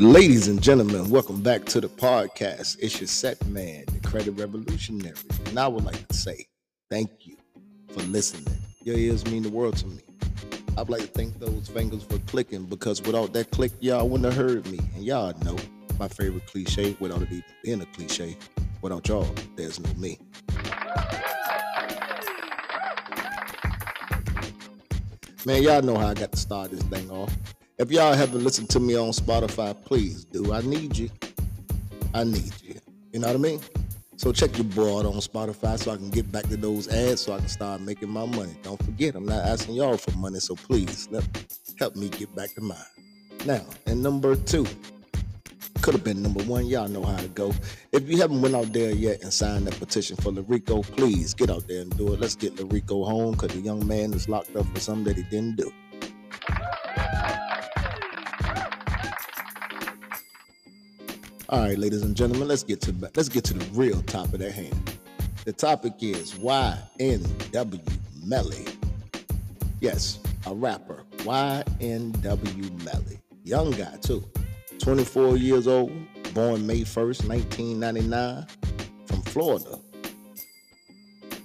Ladies and gentlemen, welcome back to the podcast. It's your set man, the credit revolutionary. And I would like to say thank you for listening. Your ears mean the world to me. I'd like to thank those fingers for clicking because without that click, y'all wouldn't have heard me. And y'all know my favorite cliche without it even being a cliche. Without y'all, there's no me. Man, y'all know how I got to start this thing off. If y'all haven't listened to me on Spotify, please do. I need you. I need you. You know what I mean? So check your board on Spotify so I can get back to those ads so I can start making my money. Don't forget, I'm not asking y'all for money, so please let, help me get back to mine. Now, and number two, could have been number one. Y'all know how to go. If you haven't went out there yet and signed that petition for Larico, please get out there and do it. Let's get Larico home because the young man is locked up for something that he didn't do. All right, ladies and gentlemen, let's get to let's get to the real topic at hand. The topic is YNW Melly. Yes, a rapper, YNW Melly. Young guy too. 24 years old, born May 1st, 1999, from Florida.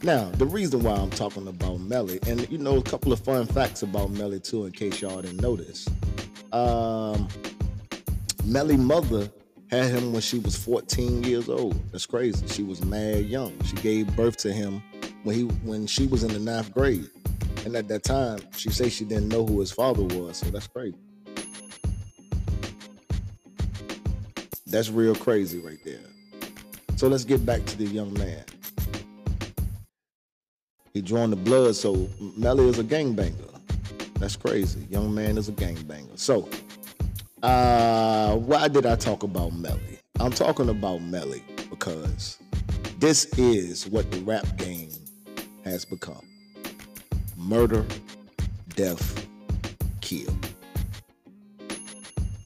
Now, the reason why I'm talking about Melly, and you know, a couple of fun facts about Melly too, in case y'all didn't notice. Um, Melly mother had him when she was 14 years old. That's crazy. She was mad young. She gave birth to him when he when she was in the ninth grade. And at that time, she said she didn't know who his father was. So that's crazy. That's real crazy right there. So let's get back to the young man. He drawing the blood, so Melly is a gangbanger. That's crazy. Young man is a gangbanger. So uh, why did I talk about Melly? I'm talking about Melly because this is what the rap game has become murder, death, kill.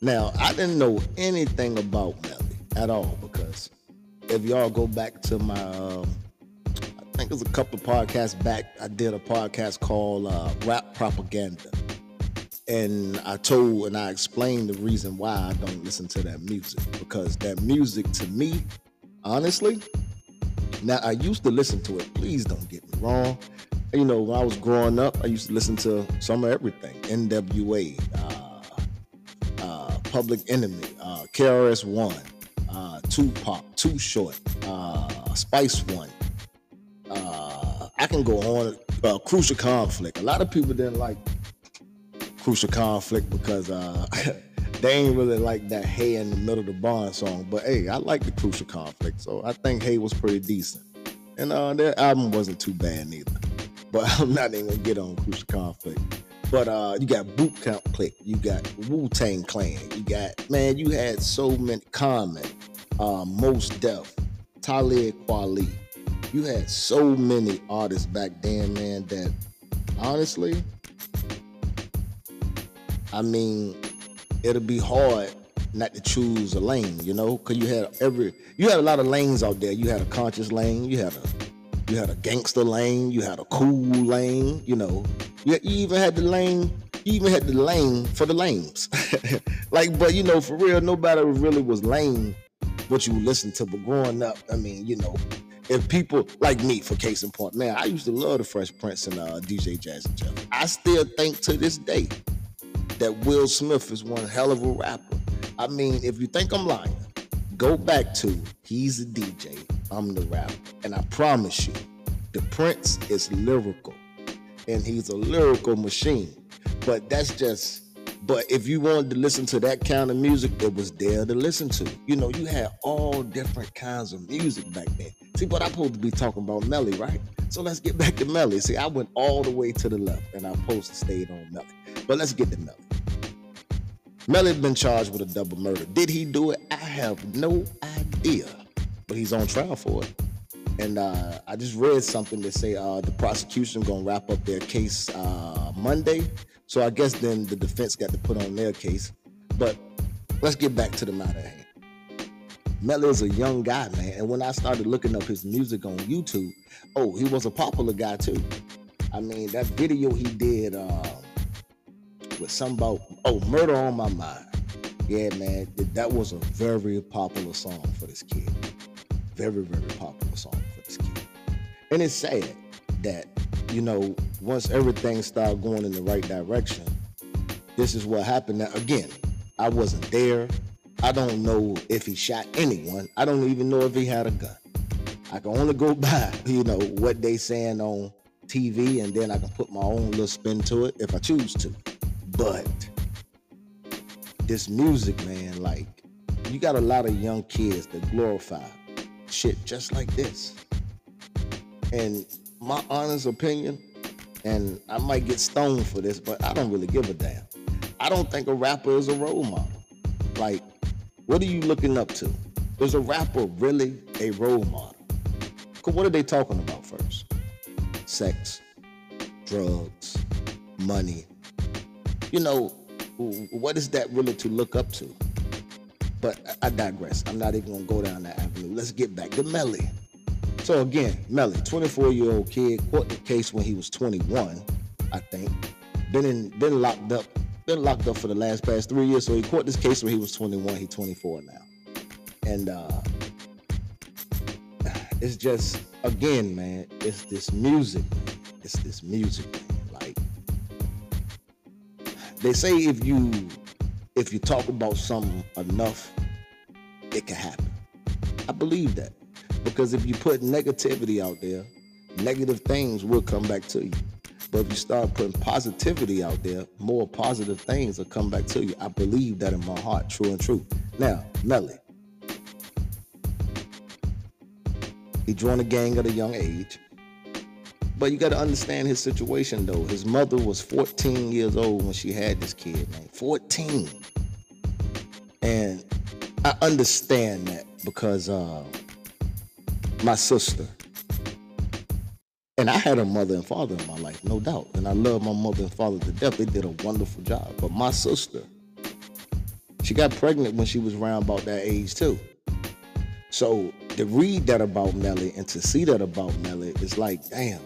Now, I didn't know anything about Melly at all because if y'all go back to my, um, I think it was a couple podcasts back, I did a podcast called uh, Rap Propaganda and I told and I explained the reason why I don't listen to that music because that music to me, honestly, now I used to listen to it. Please don't get me wrong. You know, when I was growing up, I used to listen to some of everything: N.W.A., uh, uh, Public Enemy, uh, KRS One, uh, Tupac, Too Short, uh, Spice One. Uh, I can go on. Uh, Crucial Conflict. A lot of people didn't like Crucial Conflict because uh, they ain't really like that Hay in the middle of the barn song. But hey, I like the Crucial Conflict, so I think Hay was pretty decent. And uh, their album wasn't too bad neither. But I'm not even gonna get on Crucial Conflict. But uh, you got Boot Camp Click, you got Wu Tang Clan, you got man, you had so many Common, uh, Mos Def, Talib Kweli. You had so many artists back then, man, that honestly, I mean, it'll be hard not to choose a lane, you know, because you had every you had a lot of lanes out there. You had a conscious lane, you had a you had a gangster lane, you had a cool lane, you know. You, even had the lane, you even had the lane for the lames. like, but you know, for real, nobody really was lame what you listen to. But growing up, I mean, you know, if people like me, for case in point, man, I used to love the Fresh Prince and uh, DJ Jazzy Jeff. I still think to this day that Will Smith is one hell of a rapper. I mean, if you think I'm lying, go back to he's a DJ, I'm the rapper. And I promise you, the Prince is lyrical and he's a lyrical machine. But that's just, but if you wanted to listen to that kind of music, it was there to listen to. You know, you had all different kinds of music back then. See, but I'm supposed to be talking about Melly, right? So let's get back to Melly. See, I went all the way to the left and I'm supposed to stay on Melly. But let's get to Melly. Melly's been charged with a double murder. Did he do it? I have no idea, but he's on trial for it. And uh, I just read something that say uh, the prosecution gonna wrap up their case uh, Monday. So I guess then the defense got to put on their case. But let's get back to the matter at hand. Melly is a young guy, man. And when I started looking up his music on YouTube, oh, he was a popular guy too. I mean, that video he did uh, with some about oh murder on my mind. Yeah, man, that was a very popular song for this kid. Very, very popular song for this kid. And it's sad that, you know, once everything started going in the right direction, this is what happened. Now, again, I wasn't there. I don't know if he shot anyone. I don't even know if he had a gun. I can only go by, you know, what they saying on TV, and then I can put my own little spin to it if I choose to. But this music, man, like you got a lot of young kids that glorify shit just like this. And my honest opinion, and I might get stoned for this, but I don't really give a damn. I don't think a rapper is a role model. Like, what are you looking up to? Is a rapper really a role model? What are they talking about first? Sex, drugs, money. You know, what is that really to look up to? But I digress. I'm not even gonna go down that avenue. Let's get back to Melly. So again, Melly, 24 year old kid, caught the case when he was 21, I think. Been in, been locked up, been locked up for the last past three years. So he caught this case when he was 21. He's 24 now, and uh, it's just again, man, it's this music. It's this music, man. They say, if you if you talk about something enough, it can happen. I believe that. Because if you put negativity out there, negative things will come back to you. But if you start putting positivity out there, more positive things will come back to you. I believe that in my heart, true and true. Now, Melly. He joined a gang at a young age. But you got to understand his situation, though. His mother was 14 years old when she had this kid, man. 14. And I understand that because uh, my sister, and I had a mother and father in my life, no doubt. And I love my mother and father to death. They did a wonderful job. But my sister, she got pregnant when she was around about that age, too. So to read that about Melly and to see that about Melly is like, damn,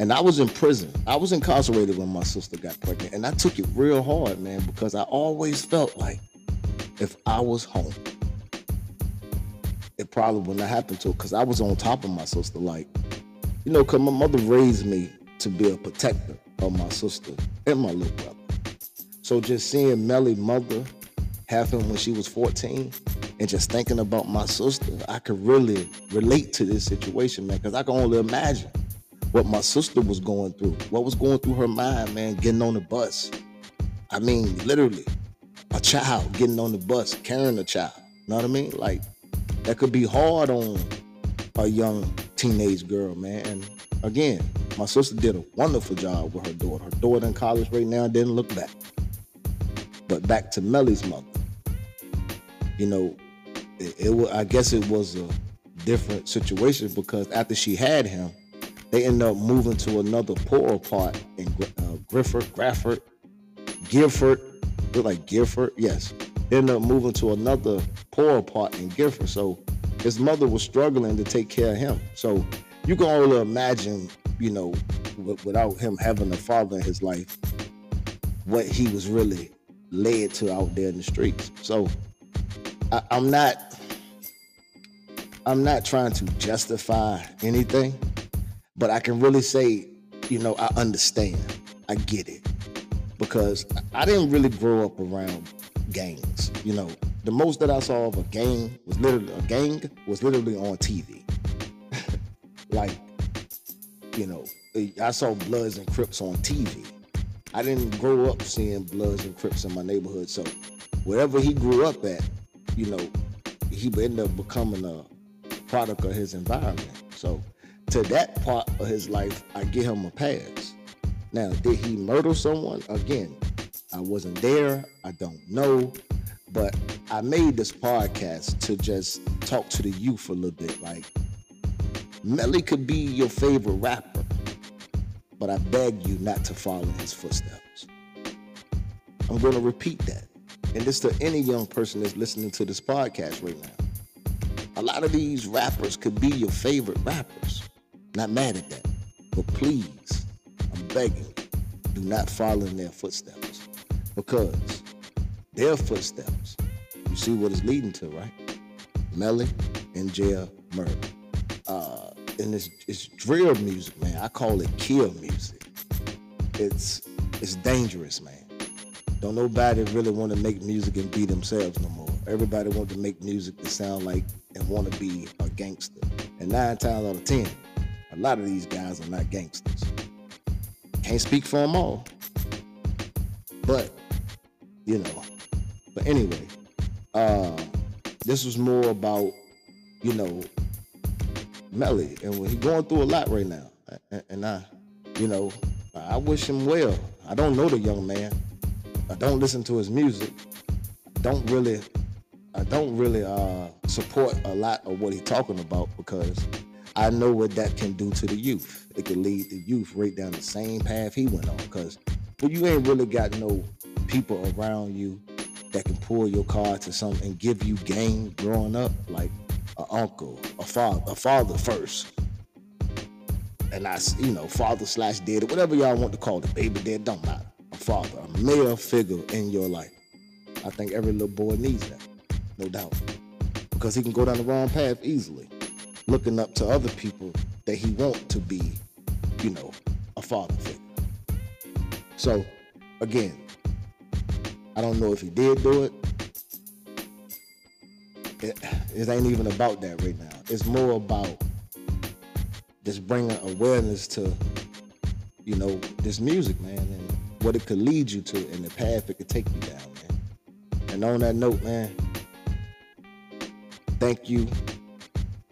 and I was in prison. I was incarcerated when my sister got pregnant. And I took it real hard, man, because I always felt like if I was home, it probably wouldn't happen to her because I was on top of my sister. Like, you know, because my mother raised me to be a protector of my sister and my little brother. So just seeing Melly mother happen when she was 14 and just thinking about my sister, I could really relate to this situation, man, because I can only imagine what my sister was going through, what was going through her mind, man, getting on the bus. I mean, literally, a child getting on the bus, carrying a child. You know what I mean? Like, that could be hard on a young teenage girl, man. And again, my sister did a wonderful job with her daughter. Her daughter in college right now didn't look back. But back to Melly's mother. You know, it, it I guess it was a different situation because after she had him, they end up moving to another poorer part in uh, Grifford, Grafford, Gifford. Look like Gifford, yes. They end up moving to another poorer part in Gifford. So his mother was struggling to take care of him. So you can only imagine, you know, without him having a father in his life, what he was really led to out there in the streets. So I, I'm not I'm not trying to justify anything. But I can really say, you know, I understand. I get it. Because I didn't really grow up around gangs. You know, the most that I saw of a gang was literally a gang was literally on TV. like, you know, I saw Bloods and Crips on TV. I didn't grow up seeing Bloods and Crips in my neighborhood. So wherever he grew up at, you know, he ended up becoming a product of his environment. So to that part of his life, I give him a pass. Now, did he murder someone? Again, I wasn't there. I don't know. But I made this podcast to just talk to the youth a little bit. Like, Melly could be your favorite rapper, but I beg you not to follow his footsteps. I'm going to repeat that. And this to any young person that's listening to this podcast right now. A lot of these rappers could be your favorite rappers. Not mad at that. But please, I'm begging, do not follow in their footsteps. Because their footsteps. You see what it's leading to, right? Melly and jail murder. Uh, and it's, it's drill music, man. I call it kill music. It's it's dangerous, man. Don't nobody really want to make music and be themselves no more. Everybody want to make music that sound like and want to be a gangster. And nine times out of ten, lot of these guys are not gangsters. Can't speak for them all. But, you know. But anyway, uh, this was more about, you know, Melly. And he's going through a lot right now. And I, you know, I wish him well. I don't know the young man. I don't listen to his music. Don't really, I don't really uh, support a lot of what he's talking about because I know what that can do to the youth. It can lead the youth right down the same path he went on. Because when you ain't really got no people around you that can pull your car to something and give you game growing up, like an uncle, a father, a father first. And I, you know, father slash dad, whatever y'all want to call it, baby dad, don't matter. A father, a male figure in your life. I think every little boy needs that, no doubt. Because he can go down the wrong path easily, looking up to other people that he want to be, you know, a father figure. So, again, I don't know if he did do it. It, it ain't even about that right now. It's more about just bringing awareness to, you know, this music, man, and what it could lead you to and the path it could take you down, man. And on that note, man, thank you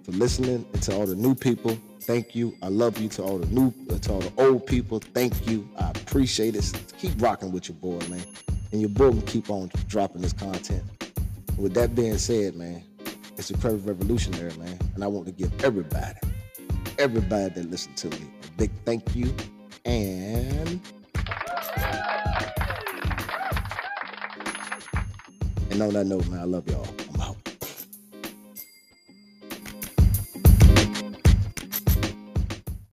for listening and to all the new people. Thank you. I love you to all the new, uh, to all the old people. Thank you. I appreciate it. Keep rocking with your boy, man and your boy will keep on dropping this content. With that being said, man, it's a credit revolutionary, man, and I want to give everybody, everybody that listened to me, a big thank you, and and on that note, man, I love y'all.